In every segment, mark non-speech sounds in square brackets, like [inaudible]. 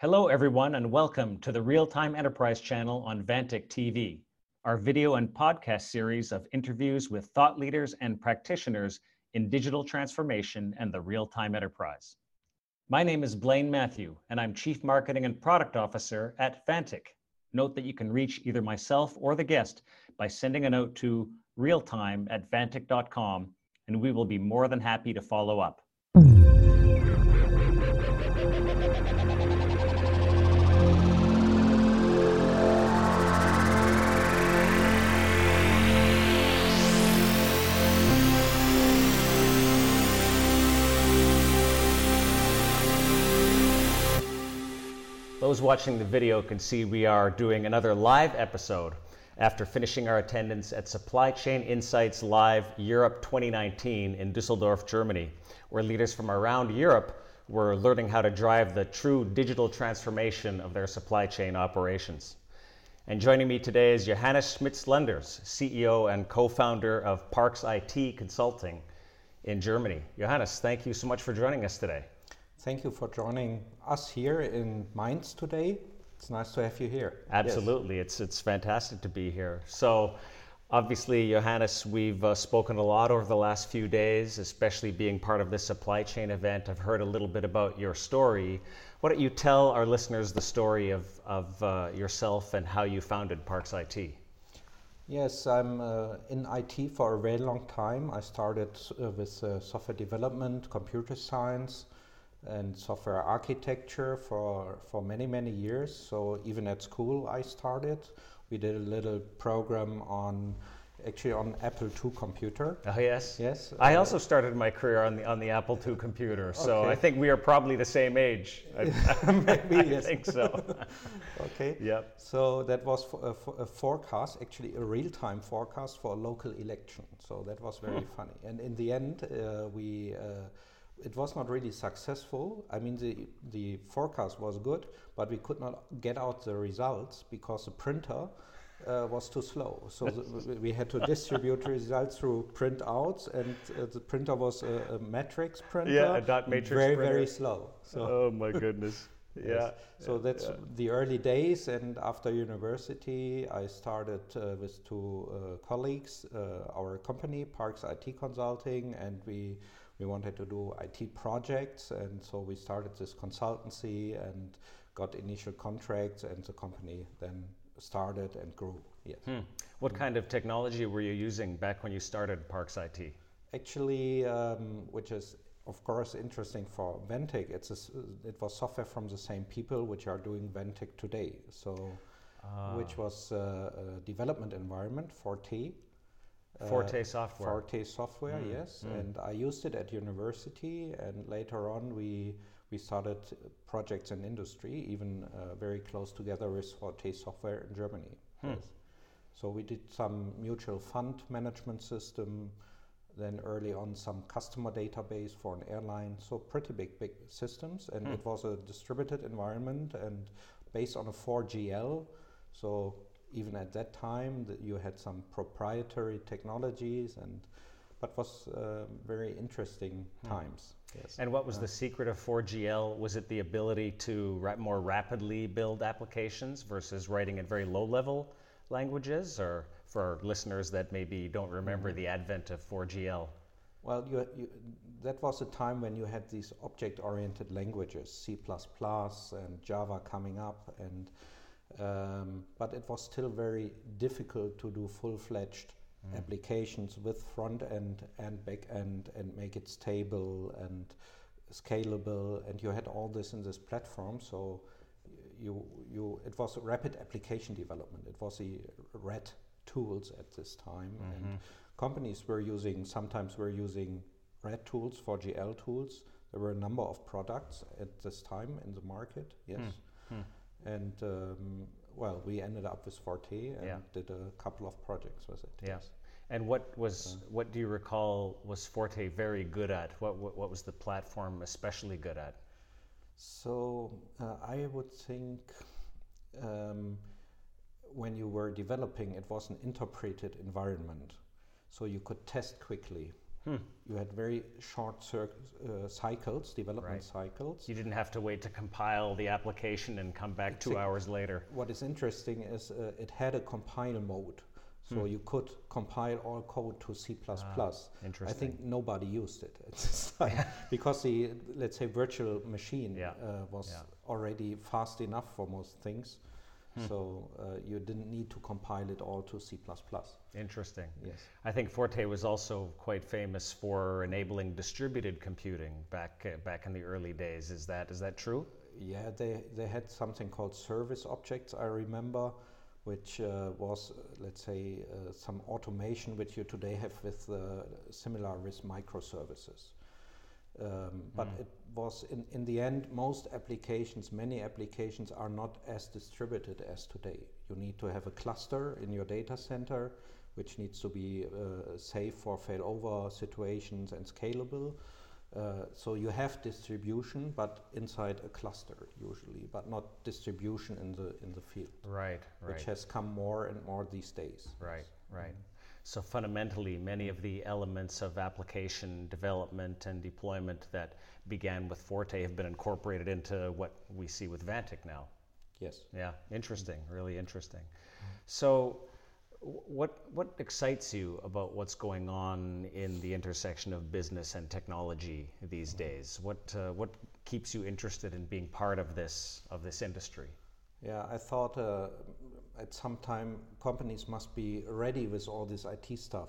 Hello, everyone, and welcome to the Real Time Enterprise channel on Vantiq TV, our video and podcast series of interviews with thought leaders and practitioners in digital transformation and the real time enterprise. My name is Blaine Mathieu, and I'm Chief Marketing and Product Officer at Vantiq. Note that you can reach either myself or the guest by sending a note to realtime at vantiq.com, and we will be more than happy to follow up. Those watching the video can see we are doing another live episode after finishing our attendance at Supply Chain Insights Live Europe 2019 in Dusseldorf, Germany, where leaders from around Europe were learning how to drive the true digital transformation of their supply chain operations. And joining me today is Johannes Schmitz-Lenders, CEO and co-founder of parcs IT Consulting in Germany. Johannes, thank you so much for joining us today. Thank you for joining us here in Mainz today. It's nice to have you here. Absolutely, yes. it's it's fantastic to be here. So, obviously, Johannes, we've uh, spoken a lot over the last few days, especially being part of this supply chain event. I've heard a little bit about your story. Why don't you tell our listeners the story of of uh, yourself and how you founded parcs IT? Yes, I'm uh, in IT for a very long time. I started uh, with uh, software development, computer science and software architecture for for many many years. So even at school, I started. We did a little program on actually on Apple II computer. Oh yes, yes. I uh, also started my career on the on the Apple II computer, so okay. I think we are probably the same age. [laughs] Maybe I yes. think so. [laughs] okay. Yep. So that was a, a, forecast, actually a real-time forecast for a local election. So that was very hmm. funny. And in the end, uh, we. Uh, it was not really successful. I mean, the, the forecast was good, but we could not get out the results because the printer uh, was too slow. So the, [laughs] we had to distribute results through printouts, and uh, the printer was a, a, matrix printer. Yeah, a dot matrix very, printer. Very, very slow. So [laughs] oh my goodness. [laughs] Yeah. Yes. So that's yeah. the early days, and after university, I started uh, with two uh, colleagues, uh, our company, parcs IT Consulting, and we we wanted to do IT projects, and so we started this consultancy and got initial contracts, and the company then started and grew. Yes. Hmm. What kind of technology were you using back when you started parcs IT? Actually, um, which is of course interesting for Vantiq. It's a, it was software from the same people which are doing Vantiq today. So, ah. which was uh, a development environment Forte Forte software. Forte software, mm. yes. Mm. And I used it at university, and later on we we started projects in industry, even uh, very close together with Forte software in Germany. Hmm. Yes. So we did some mutual fund management system, then early on some customer database for an airline. So pretty big, big systems, and hmm. it was a distributed environment and based on a 4GL. So even at that time that you had some proprietary technologies and but was uh, very interesting hmm. times. Yes. And what was uh, the secret of 4GL? Was it the ability to ra- more rapidly build applications versus writing at very low level languages? Or for listeners that maybe don't remember mm-hmm. the advent of 4GL? Well, you, you, that was a time when you had these object oriented languages, C and Java coming up, and um, but it was still very difficult to do full-fledged mm. applications with front end and back end and make it stable and scalable. And you had all this in this platform, so you you it was rapid application development. It was the RAD tools at this time, mm-hmm. and companies were using sometimes were using RAD tools 4GL tools. There were a number of products at this time in the market. Yes. Hmm. Hmm and um, well, we ended up with Forte and yeah. did a couple of projects with it. Yeah. Yes. And what was uh, what do you recall was Forte very good at? What what, what was the platform especially good at? So uh, I would think um, when you were developing, it was an interpreted environment, so you could test quickly. Hmm. You had very short uh, cycles, development right. cycles. You didn't have to wait to compile the application and come back two hours later. What is interesting is uh, it had a compile mode. So hmm. you could compile all code to C++. Ah, interesting. I think nobody used it at this time because the, let's say, virtual machine yeah. uh, was yeah. already fast enough for most things. Hmm. So uh, you didn't need to compile it all to C++. Interesting. Yes. I think Forte was also quite famous for enabling distributed computing back uh, back in the early days. Is that is that true? Yeah, they they had something called service objects. I remember, which uh, was let's say uh, some automation which you today have with uh, similar with microservices. Um, but mm. it was in, in the end, most applications, many applications are not as distributed as today. You need to have a cluster in your data center, which needs to be uh, safe for failover situations and scalable. Uh, so you have distribution, but inside a cluster usually, but not distribution in the in the field. Right, right. Which has come more and more these days. Right, right. Mm. So fundamentally, many of the elements of application development and deployment that began with Forte have been incorporated into what we see with Vantiq now. Yes. Yeah, interesting, really interesting. So, what what excites you about what's going on in the intersection of business and technology these days? What uh, what keeps you interested in being part of this of this industry? Yeah, I thought uh, at some time companies must be ready with all this IT stuff.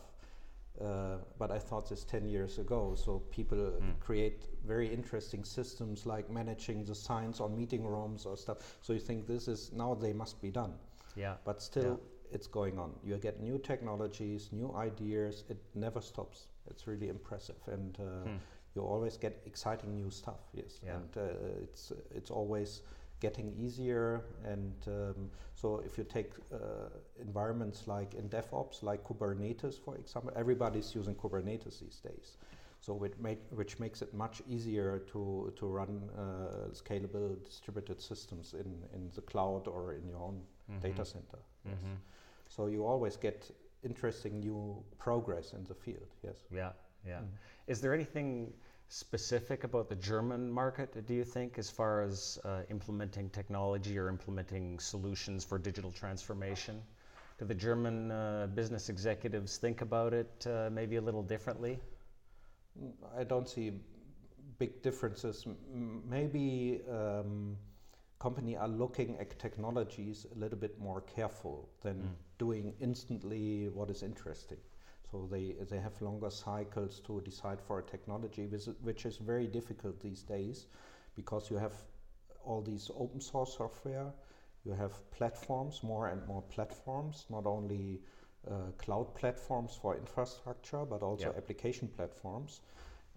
Uh, but I thought this 10 years ago. So people mm. create very interesting systems like managing the signs on meeting rooms or stuff. So you think this is now they must be done. Yeah. But still, yeah. it's going on. You get new technologies, new ideas. It never stops. It's really impressive, and uh, mm. you always get exciting new stuff. Yes. Yeah. And uh, it's it's always getting easier. And um, so, if you take uh, environments like in DevOps, like Kubernetes, for example, everybody's using Kubernetes these days. So, make, which makes it much easier to, to run uh, scalable distributed systems in, in the cloud or in your own mm-hmm. data center. Yes. Mm-hmm. So, you always get interesting new progress in the field. Yes. Yeah, yeah. Mm. Is there anything specific about the German market, do you think, as far as uh, implementing technology or implementing solutions for digital transformation? Do the German uh, business executives think about it uh, maybe a little differently? I don't see big differences. Maybe um, company are looking at technologies a little bit more careful than mm. doing instantly what is interesting. So they, they have longer cycles to decide for a technology, which is very difficult these days because you have all these open source software, you have platforms, more and more platforms, not only uh, cloud platforms for infrastructure, but also yep. application platforms.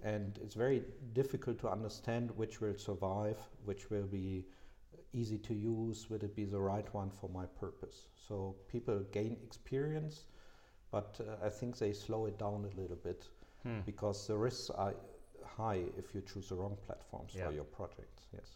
And it's very difficult to understand which will survive, which will be easy to use, will it be the right one for my purpose. So people gain experience but uh, I think they slow it down a little bit hmm. because the risks are high if you choose the wrong platforms yeah. for your projects. Yes.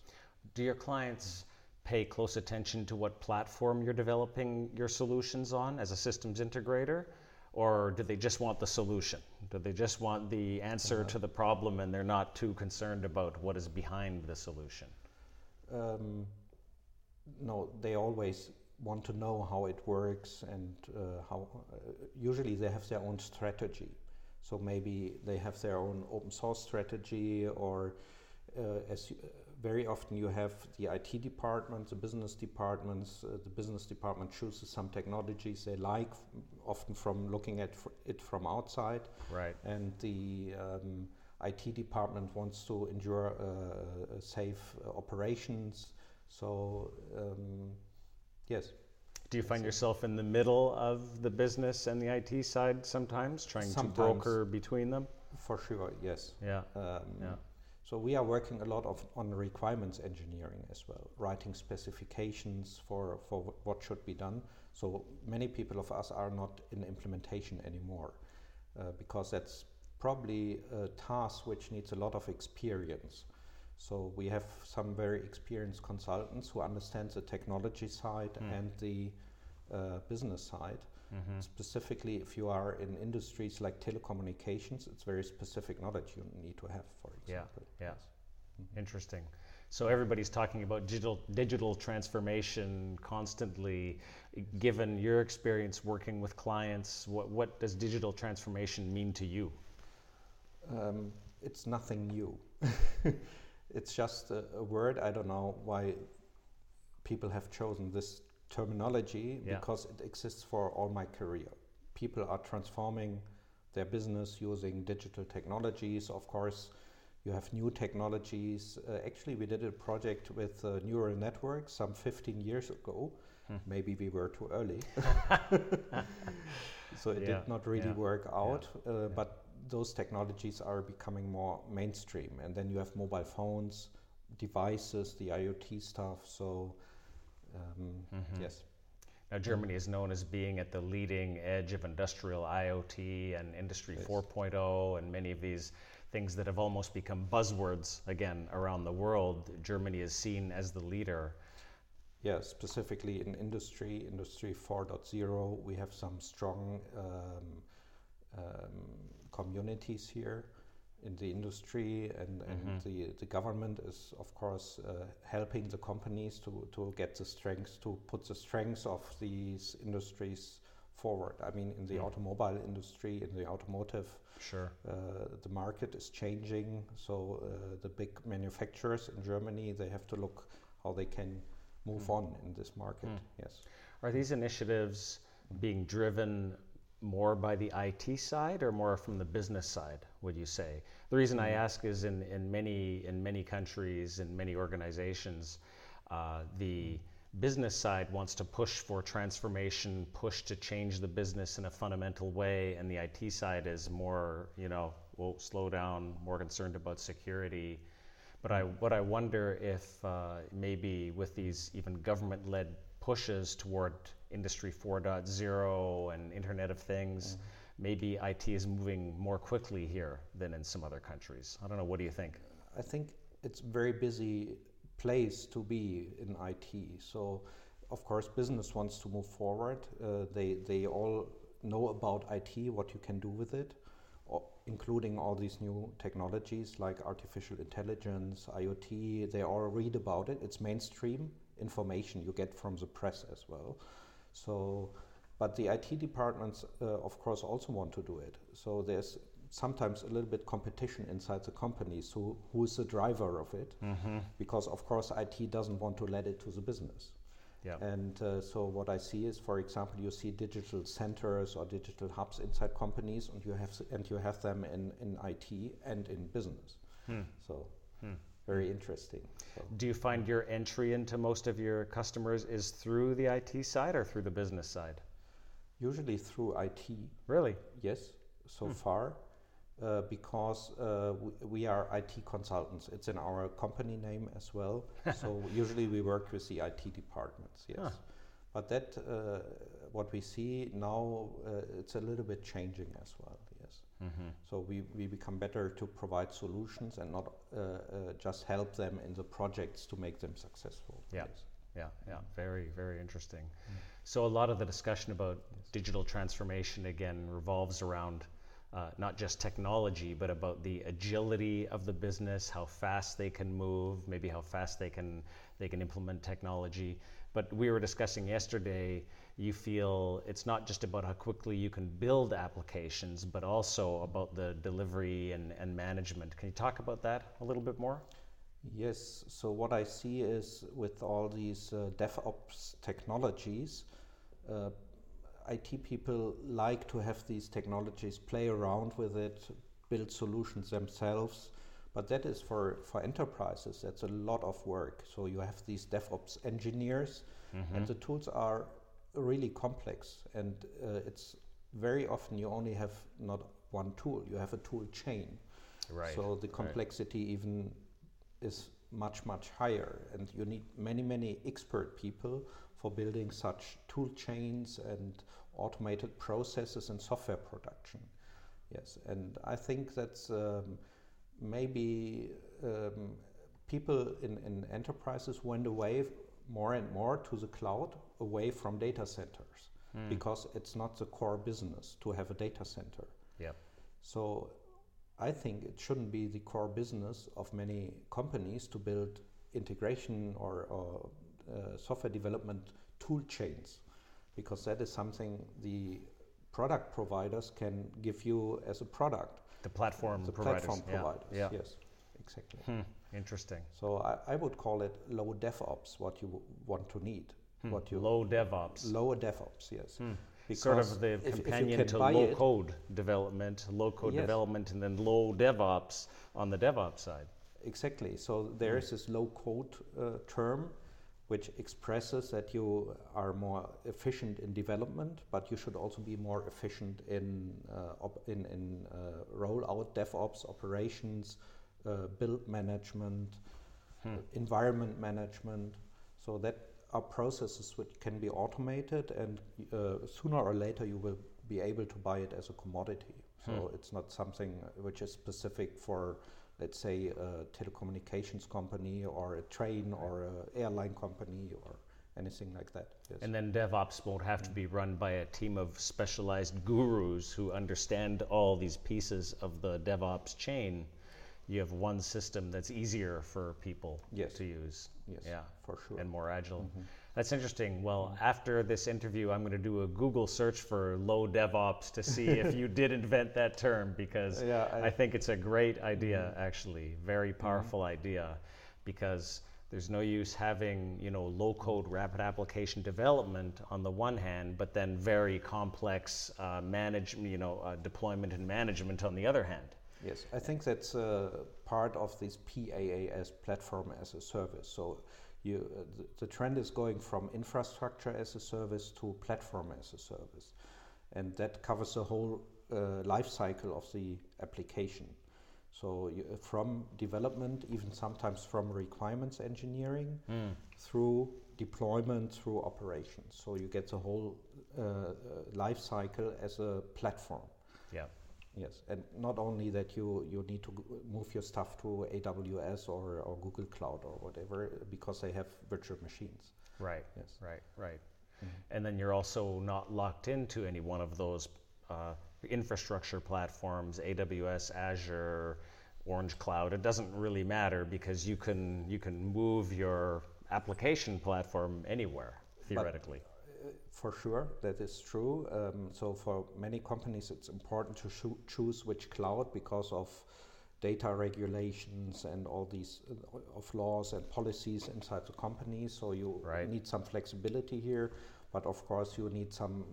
Do your clients pay close attention to what platform you're developing your solutions on as a systems integrator? Or do they just want the solution? Do they just want the answer uh, to the problem and they're not too concerned about what is behind the solution? Um, no, they always want to know how it works and uh, how uh, usually they have their own strategy so maybe they have their own open source strategy or uh, as you, very often you have the IT department, the business departments. Uh, the business department chooses some technologies they like, often from looking at it from outside. Right. And the um, IT department wants to ensure uh, safe operations. So um, Yes. Do you find yourself in the middle of the business and the IT side sometimes, trying sometimes, to broker between them? For sure, yes. Yeah. Um, yeah. So we are working a lot of on requirements engineering as well, writing specifications for, for what should be done. So many people of us are not in implementation anymore uh, because that's probably a task which needs a lot of experience. So we have some very experienced consultants who understand the technology side mm. and the uh, business side. Mm-hmm. Specifically, if you are in industries like telecommunications, it's very specific knowledge you need to have, for example. Yeah, yeah. Mm-hmm. Interesting. So everybody's talking about digital digital transformation constantly. Given your experience working with clients, what what does digital transformation mean to you? Um, it's nothing new. [laughs] it's just a, a, word. I don't know why people have chosen this terminology yeah. because it exists for all my career. People are transforming their business using digital technologies. Of course, you have new technologies. Uh, actually, we did a project with uh, neural networks some 15 years ago. Hmm. Maybe we were too early. [laughs] [laughs] so it yeah. did not really yeah. work out. Uh, but those technologies are becoming more mainstream. And then you have mobile phones, devices, the IoT stuff. So, um, mm-hmm. yes. Now, Germany is known as being at the leading edge of industrial IoT and Industry yes. 4.0 and many of these things that have almost become buzzwords again around the world. Germany is seen as the leader. Yeah, specifically in industry, Industry 4.0, we have some strong um, um, communities here in the industry and, and mm-hmm. the, the government is of course uh, helping the companies to, to get the strengths to put the strengths of these industries forward i mean in the mm. automobile industry in the automotive sure uh, the market is changing so uh, the big manufacturers in germany they have to look how they can move mm. on in this market mm. yes are these initiatives being driven more by the IT side or more from the business side, would you say? The reason I mm. ask is in, in, many, in many countries, in many organizations, uh, the business side wants to push for transformation, push to change the business in a fundamental way, and the IT side is more, you know, will slow down, more concerned about security. But I, what I wonder if uh, maybe with these even government led pushes toward Industry 4.0 and Internet of Things, mm-hmm. maybe IT is moving more quickly here than in some other countries. I don't know. What do you think? I think it's a very busy place to be in IT. So, of course, business wants to move forward. Uh, they they all know about IT, what you can do with it, including all these new technologies like artificial intelligence, IoT. They all read about it. It's mainstream information you get from the press as well. So, but the IT departments, uh, of course, also want to do it. So there's sometimes a little bit competition inside the companies So who is the driver of it, mm-hmm. because of course IT doesn't want to let it to the business. Yeah. And uh, so what I see is, for example, you see digital centers or digital hubs inside companies, and you have and you have them in, in IT and in business. Hmm. So. Hmm very interesting. So. Do you find your entry into most of your customers is through the IT side or through the business side? Usually through IT. Really? Yes, so hmm. far. Uh, because uh, we, are IT consultants. It's in our company name as well. [laughs] so usually we work with the IT departments, yes. But that, uh, what we see now, uh, it's a little bit changing as well. Mm-hmm. So we, we become better to provide solutions and not uh, uh, just help them in the projects to make them successful. Yeah, yes. yeah, yeah. Very, very interesting. Mm. So a lot of the discussion about yes. digital transformation again revolves around uh, not just technology, but about the agility of the business, how fast they can move, maybe how fast they can they can implement technology. But we were discussing yesterday you feel it's not just about how quickly you can build applications, but also about the delivery and, and management. Can you talk about that a little bit more? Yes. So, what I see is with all these uh, DevOps technologies, uh, IT people like to have these technologies, play around with it, build solutions themselves. But that is for, for enterprises, that's a lot of work. So, you have these DevOps engineers, mm-hmm. and the tools are really complex, and uh, it's very often you only have not one tool; you have a tool chain. Right. So the complexity right. even is much much higher, and you need many many expert people for building such tool chains and automated processes and software production. Yes, and I think that's um, maybe um, people in, in enterprises went away more and more to the cloud away from data centers. mm. because it's not the core business to have a data center. Yeah. So I think it shouldn't be the core business of many companies to build integration or, or software development tool chains because that is something the product providers can give you as a product. The platform the providers. platform yeah. providers. Yeah. Yes, exactly. Hmm. Interesting. So I, I, would call it low DevOps. What you want to need. Hmm. What you low DevOps. Lower DevOps. Yes. Hmm. Sort of the if, companion if to low it, code development, low code yes. development, and then low DevOps on the DevOps side. Exactly. So there hmm. this low code uh, term which expresses that you are more efficient in development, but you should also be more efficient in uh, op- in, in uh, rollout, DevOps operations, uh, build management, hmm. environment management. So that are processes which can be automated, and uh, sooner or later you will be able to buy it as a commodity. So hmm. it's not something which is specific for let's say a telecommunications company or a train or an airline company or anything like that. Yes. And then DevOps won't have to be run by a team of specialized gurus who understand all these pieces of the DevOps chain. You have one system that's easier for people yes. to use. Yes, yeah, for sure. And more agile. Mm-hmm. That's interesting. Well, after this interview, I'm going to do a Google search for low DevOps to see if you [laughs] did invent that term because yeah, I, I, think it's a great idea, mm-hmm. actually. Very mm-hmm. powerful mm-hmm. idea because there's no use having you know low code rapid application development on the one hand but then very complex uh, manage you know uh, deployment and management on the other hand yes i think that's uh, part of this PaaS platform as a service so you, uh, the, the, trend is going from infrastructure as a service to platform as a service. And that covers the whole uh, life cycle of the application. So you, uh, from development, even sometimes from requirements engineering, mm. through deployment, through operations. So you get the whole uh, uh life cycle as a platform. Yeah. Yes, and not only that you, you need to move your stuff to AWS or, or Google Cloud or whatever because they have virtual machines. Right. Yes. Right. Right. Mm-hmm. And then you're also not locked into any one of those uh, infrastructure platforms, AWS, Azure, Orange Cloud. It doesn't really matter because you can you can move your application platform anywhere theoretically. But for sure, that is true. Um, so for many companies, it's important to choose which cloud because of data regulations and all these uh, of laws and policies inside the company. So you right. need some flexibility here, but of course you need some.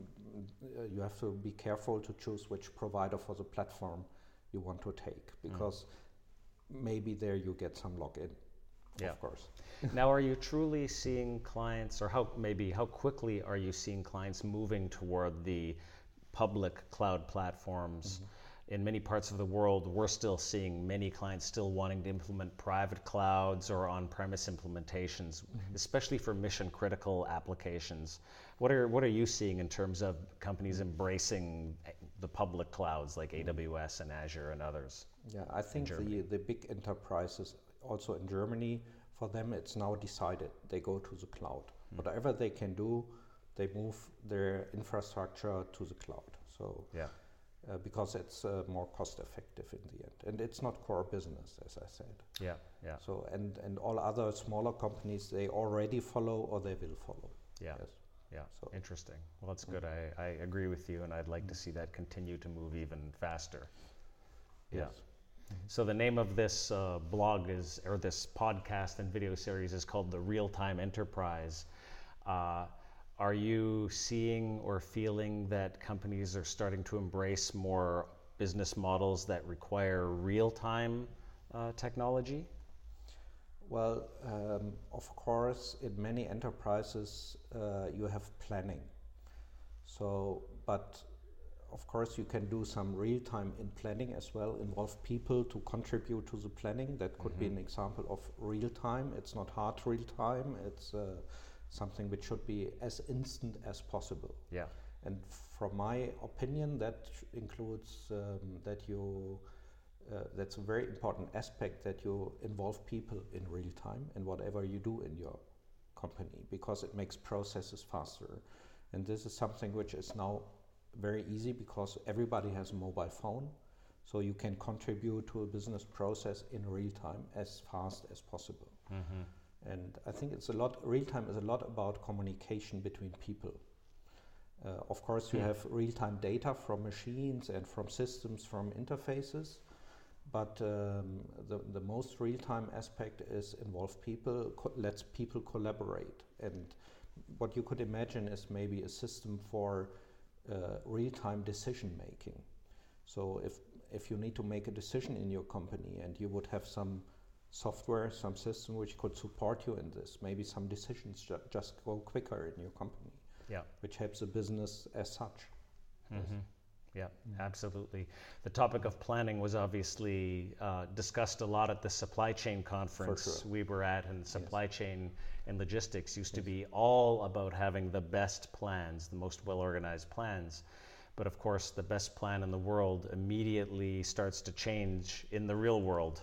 Uh, you have to be careful to choose which provider for the platform you want to take mm. because mm. maybe there you get some lock-in. Yeah. Of course. now, are you truly seeing clients, or how maybe how quickly are you seeing clients moving toward the public cloud platforms? Mm-hmm. In many parts of the world, we're still seeing many clients still wanting to implement private clouds or on premise implementations, mm-hmm. especially for mission critical applications. What are, what are you seeing in terms of companies embracing the public clouds like mm-hmm. AWS and Azure and others? Yeah, I think the, the big enterprises also in Germany, for them it's now decided they go to the cloud. Mm. Whatever they can do, they move their infrastructure to the cloud. So yeah. Uh, because it's uh, more cost effective in the end, and it's not core business, as I said. Yeah, yeah. So and and all other smaller companies they already follow or they will follow. Yeah. Yes. Yeah. So interesting. Well, that's good. Mm. I, I agree with you, and I'd like to see that continue to move even faster. Yes. Yeah. So the name of this uh, blog is, or this podcast and video series is called the Real Time Enterprise. Uh, are you seeing or feeling that companies are starting to embrace more business models that require real time uh, technology? Well, um, of course, in many enterprises, uh, you have planning. So, but of course, you can do some real time in planning as well, involve people to contribute to the planning. That could mm-hmm. be an example of real time. It's not hard real time, it's uh, something which should be as instant as possible. Yeah. And from my opinion, that includes um, that you. Uh, that's a very important aspect that you involve people in real time in whatever you do in your company because it makes processes faster And this is something which is now very easy because everybody has a mobile phone. So you can contribute to a business process in real time as fast as possible. Mm-hmm. And I think it's a lot, real time is a lot about communication between people. Uh, of course, you yeah. have real time data from machines and from systems, from interfaces. But um, the, the most real time aspect is involve people, co- lets people collaborate. And what you could imagine is maybe a system for uh, real time decision making. So if if you need to make a decision in your company and you would have some software, some system which could support you in this, maybe some decisions ju- just go quicker in your company. Yeah. Which helps the business as such. Mm-hmm. Yeah, absolutely. The topic of planning was obviously uh, discussed a lot at the supply chain conference sure. we were at, and supply yes. chain and logistics used yes. to be all about having the best plans, the most well organized plans. But of course, the best plan in the world immediately starts to change in the real world.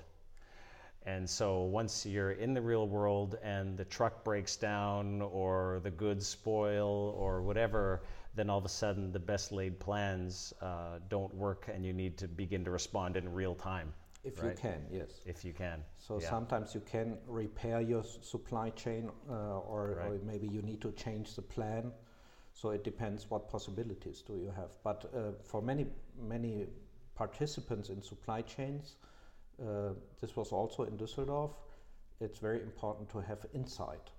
And so once you're in the real world and the truck breaks down or the goods spoil or whatever, then all of a sudden the best laid plans uh, don't work and you need to begin to respond in real time. If right? you can, yes. If you can. So yeah. sometimes you can repair your supply chain uh, or, right. or maybe you need to change the plan so it depends what possibilities do you have. But uh, for many many participants in supply chains, uh, this was also in Düsseldorf. It's very important to have insight.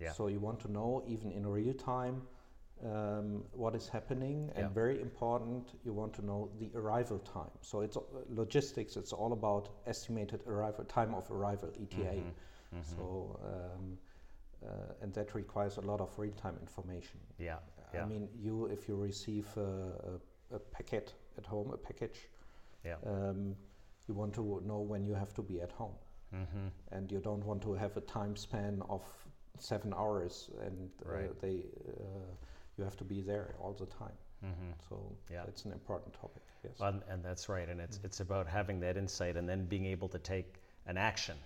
Yeah. So you want to know even in real time um, what is happening, and very important, you want to know the arrival time. So it's uh, logistics. It's all about estimated arrival time of arrival (ETA). Mm-hmm. Mm-hmm. So um, uh, and that requires a lot of real-time information. Yeah. yeah. I mean, you if you receive a, a, a packet at home, a package, yeah. Um, you want to know when you have to be at home, mm-hmm. and you don't want to have a time span of seven hours, and uh, right. uh, they uh, you have to be there all the time. Mm-hmm. So yeah. that's an important topic. Yes. Well, and that's right, and it's mm-hmm. it's about having that insight and then being able to take an action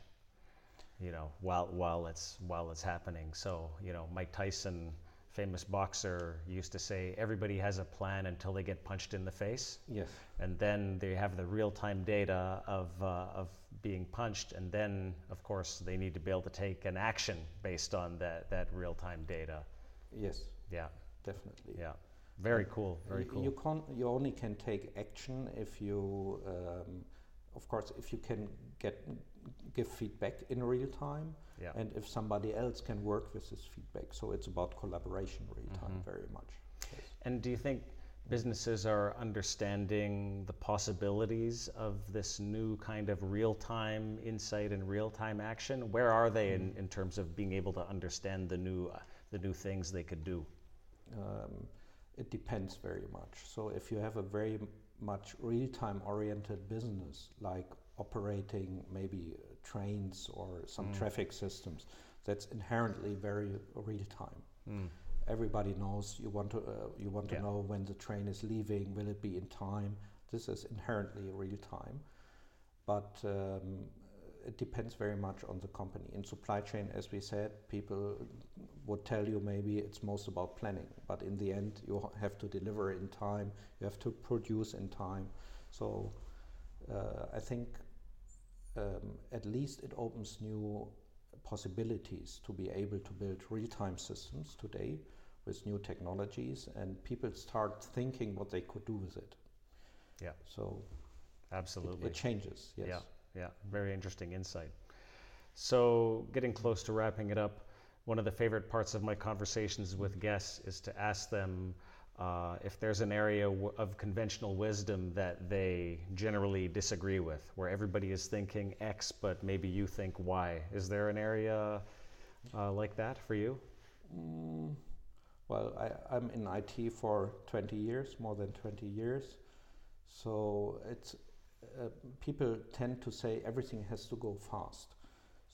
you know, while while it's while it's happening. So, you know, Mike Tyson, famous boxer, used to say everybody has a plan until they get punched in the face. Yes. And then they have the real-time data of uh, of being punched, and then of course they need to be able to take an action based on that that real-time data. Yes. Yeah. Definitely. Yeah. Very cool. Very cool. You can you only can take action if you, um, of course, if you can get give feedback in real time yeah. and if somebody else can work with this feedback so it's about collaboration real time mm-hmm. very much yes. and do you think businesses are understanding the possibilities of this new kind of real-time insight and real-time action where are they mm-hmm. in, in terms of being able to understand the new uh, the new things they could do um, it depends very much so if you have a very much real-time oriented business like operating maybe trains or some mm. traffic systems that's inherently very real time. Mm. Everybody knows you want to uh, you want to yeah. know when the train is leaving. Will it be in time? This is inherently real time, but um, it depends very much on the company. In supply chain, as we said, people would tell you maybe it's most about planning, but in the end, you have to deliver in time. You have to produce in time. So uh, I think um, at least it opens new possibilities to be able to build real-time systems today with new technologies and people start thinking what they could do with it yeah so absolutely it, it changes yes yeah yeah very interesting insight so getting close to wrapping it up one of the favorite parts of my conversations with guests is to ask them uh, if there's an area w- of conventional wisdom that they generally disagree with, where everybody is thinking X, but maybe you think Y, is there an area uh, like that for you? Mm, well, I, am in IT for 20 years, more than 20 years. So it's uh, people tend to say everything has to go fast.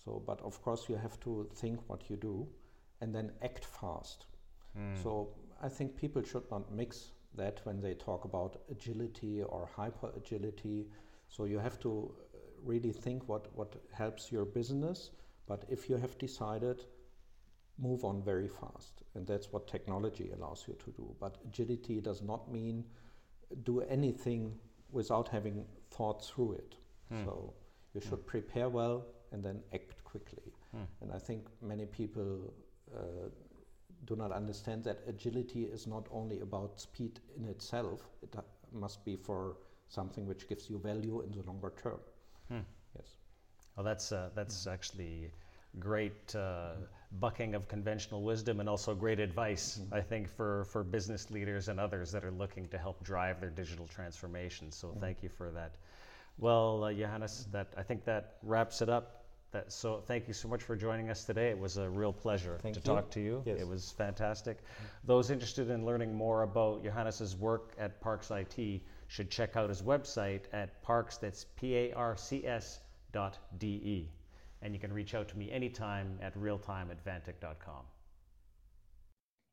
So, but of course, you have to think what you do and then act fast. Mm. So I think people should not mix that when they talk about agility or hyper agility. So you have to uh, really think what, what helps your business. But if you have decided move on very fast. And that's what technology allows you to do. But agility does not mean do anything without having thought through it. Hmm. So you should hmm. prepare well and then act quickly. Hmm. And I think many people uh, do not understand that agility is not only about speed in itself, it uh, must be for something which gives you value in the longer term. Hmm. Yes. Well, that's, uh, that's hmm. actually great uh, bucking of conventional wisdom and also great advice, mm-hmm. I think, for, for business leaders and others that are looking to help drive their digital transformation. So mm-hmm. thank you for that. Well, uh, Johannes, that I think that wraps it up. That, so thank you so much for joining us today. It was a real pleasure thank to you. talk to you. Yes. It was fantastic. Those interested in learning more about Johannes's work at parcs IT should check out his website at parcs, that's P-A-R-C-S dot D-E. And you can reach out to me anytime at realtime@vantiq.com.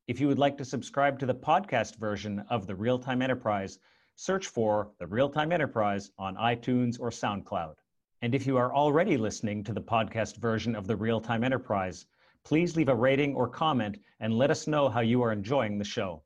If you would like to subscribe to the podcast version of the Real Time Enterprise, search for the Real Time Enterprise on iTunes or SoundCloud. And if you are already listening to the podcast version of the Real Time Enterprise, please leave a rating or comment and let us know how you are enjoying the show.